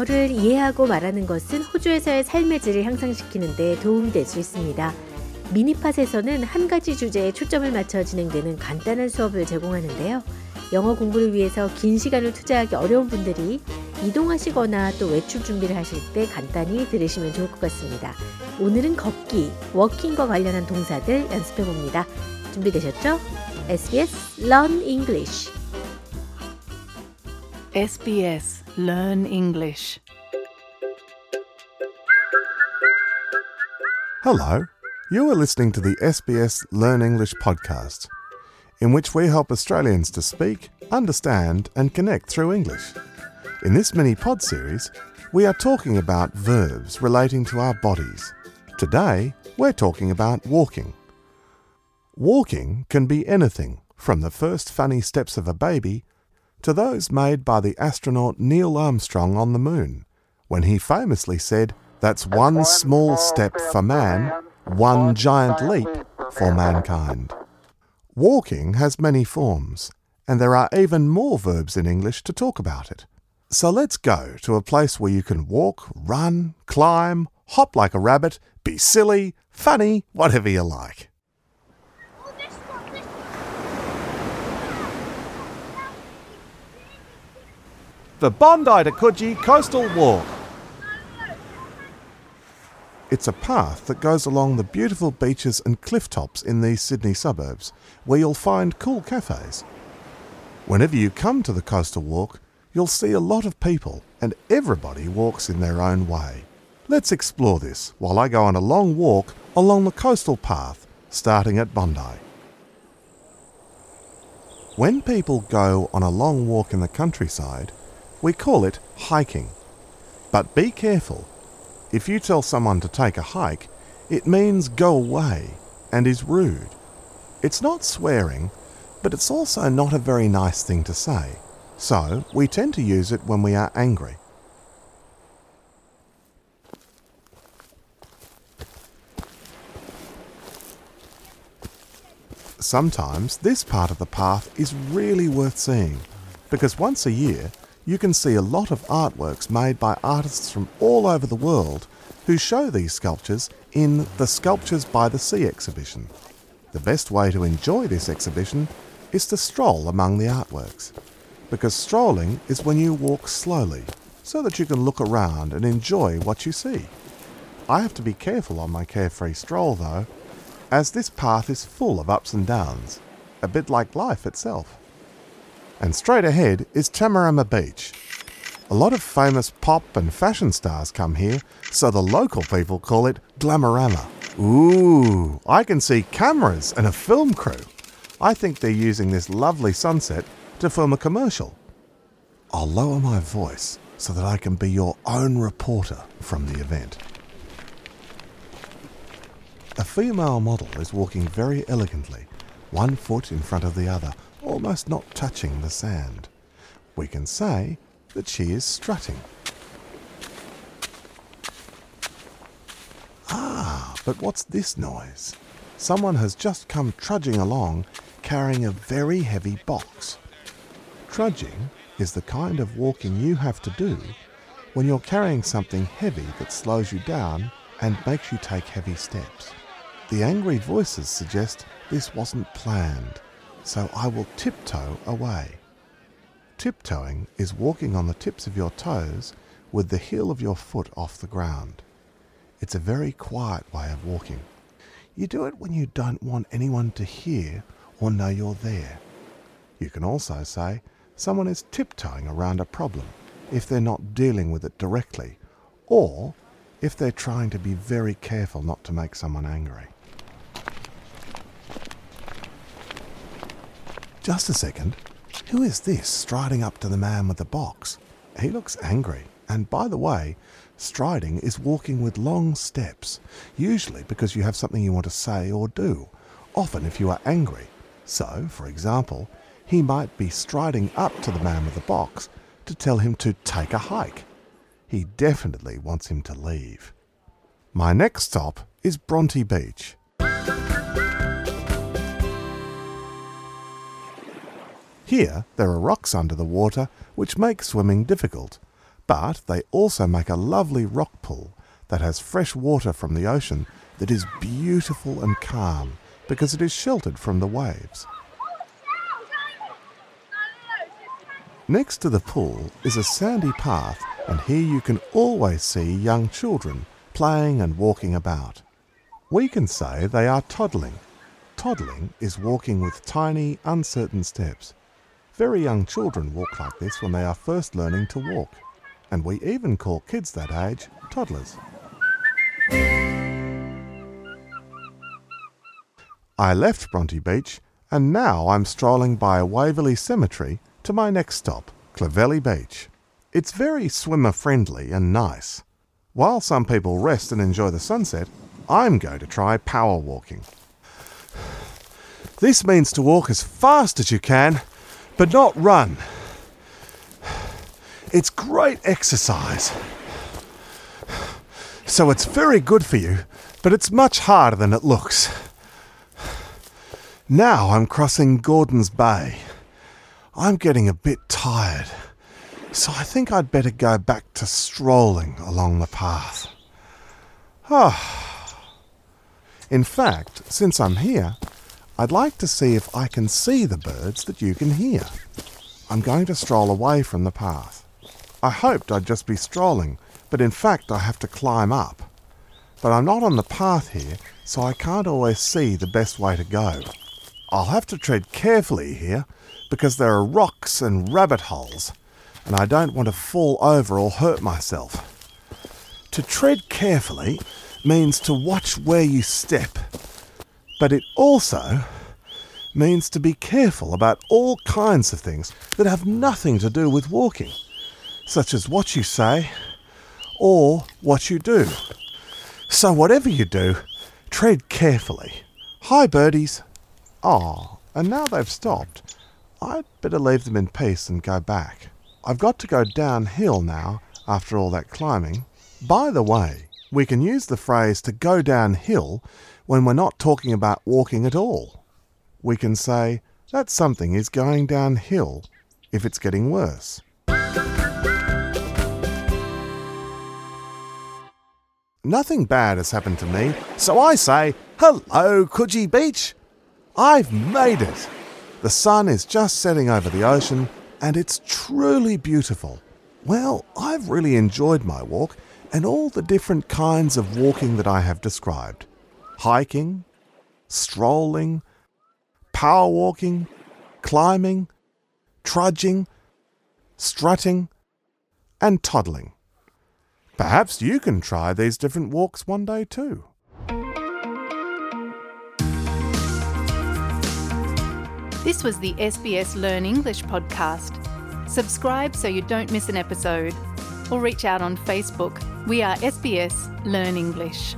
영어를 이해하고 말하는 것은 호주에서의 삶의 질을 향상시키는데 도움이 될수 있습니다. 미니팟에서는 한 가지 주제에 초점을 맞춰 진행되는 간단한 수업을 제공하는데요. 영어 공부를 위해서 긴 시간을 투자하기 어려운 분들이 이동하시거나 또 외출 준비를 하실 때 간단히 들으시면 좋을 것 같습니다. 오늘은 걷기, 워킹과 관련한 동사들 연습해 봅니다. 준비되셨죠? SBS Learn English. SBS Learn English. Hello, you are listening to the SBS Learn English podcast, in which we help Australians to speak, understand, and connect through English. In this mini pod series, we are talking about verbs relating to our bodies. Today, we're talking about walking. Walking can be anything from the first funny steps of a baby to those made by the astronaut Neil Armstrong on the moon, when he famously said, That's one small step for man, one giant leap for mankind. Walking has many forms, and there are even more verbs in English to talk about it. So let's go to a place where you can walk, run, climb, hop like a rabbit, be silly, funny, whatever you like. The Bondi to Coogee Coastal Walk. It's a path that goes along the beautiful beaches and cliff tops in these Sydney suburbs, where you'll find cool cafes. Whenever you come to the coastal walk, you'll see a lot of people, and everybody walks in their own way. Let's explore this while I go on a long walk along the coastal path, starting at Bondi. When people go on a long walk in the countryside, we call it hiking. But be careful. If you tell someone to take a hike, it means go away and is rude. It's not swearing, but it's also not a very nice thing to say. So we tend to use it when we are angry. Sometimes this part of the path is really worth seeing because once a year you can see a lot of artworks made by artists from all over the world who show these sculptures in the Sculptures by the Sea exhibition. The best way to enjoy this exhibition is to stroll among the artworks because strolling is when you walk slowly so that you can look around and enjoy what you see. I have to be careful on my carefree stroll though, as this path is full of ups and downs, a bit like life itself. And straight ahead is Tamarama Beach. A lot of famous pop and fashion stars come here, so the local people call it Glamorama. Ooh, I can see cameras and a film crew. I think they're using this lovely sunset to film a commercial. I'll lower my voice so that I can be your own reporter from the event. A female model is walking very elegantly, one foot in front of the other, almost not touching the sand. We can say that she is strutting. Ah, but what's this noise? Someone has just come trudging along carrying a very heavy box. Trudging is the kind of walking you have to do when you're carrying something heavy that slows you down and makes you take heavy steps. The angry voices suggest this wasn't planned, so I will tiptoe away. Tiptoeing is walking on the tips of your toes with the heel of your foot off the ground. It's a very quiet way of walking. You do it when you don't want anyone to hear or know you're there. You can also say someone is tiptoeing around a problem if they're not dealing with it directly, or if they're trying to be very careful not to make someone angry. Just a second. Who is this striding up to the man with the box? He looks angry, and by the way, striding is walking with long steps, usually because you have something you want to say or do, often if you are angry. So, for example, he might be striding up to the man with the box to tell him to take a hike. He definitely wants him to leave. My next stop is Bronte Beach. Here, there are rocks under the water which make swimming difficult, But they also make a lovely rock pool that has fresh water from the ocean that is beautiful and calm because it is sheltered from the waves. Next to the pool is a sandy path, and here you can always see young children playing and walking about. We can say they are toddling. Toddling is walking with tiny, uncertain steps. Very young children walk like this when they are first learning to walk, and we even call kids that age toddlers. I left Bronte Beach, and now I'm strolling by Waverley Cemetery to my next stop, Clovelly Beach. It's very swimmer friendly and nice. While some people rest and enjoy the sunset, I'm going to try power walking. This means to walk as fast as you can, but not run. It's great exercise. So it's very good for you, but it's much harder than it looks. Now I'm crossing Gordon's Bay. I'm getting a bit tired, so I think I'd better go back to strolling along the path. Ah. In fact, since I'm here, I'd like to see if I can see the birds that you can hear. I'm going to stroll away from the path. I hoped I'd just be strolling, but in fact I have to climb up. But I'm not on the path here, so I can't always see the best way to go. I'll have to tread carefully here because there are rocks and rabbit holes, and I don't want to fall over or hurt myself. To tread carefully means to watch where you step, but it also means to be careful about all kinds of things that have nothing to do with walking, such as what you say or what you do. So, whatever you do, tread carefully. Hi, birdies. Ah, and now they've stopped. I'd better leave them in peace and go back. I've got to go downhill now after all that climbing. By the way, we can use the phrase to go downhill when we're not talking about walking at all. We can say that something is going downhill if it's getting worse. Nothing bad has happened to me, so I say, Hello, Coogee Beach! I've made it! The sun is just setting over the ocean, and it's truly beautiful. Well, I've really enjoyed my walk and all the different kinds of walking that I have described hiking, strolling, power walking, climbing, trudging, strutting, and toddling. Perhaps you can try these different walks one day too. This was the SBS Learn English podcast. Subscribe so you don't miss an episode, or reach out on Facebook. We are SBS Learn English.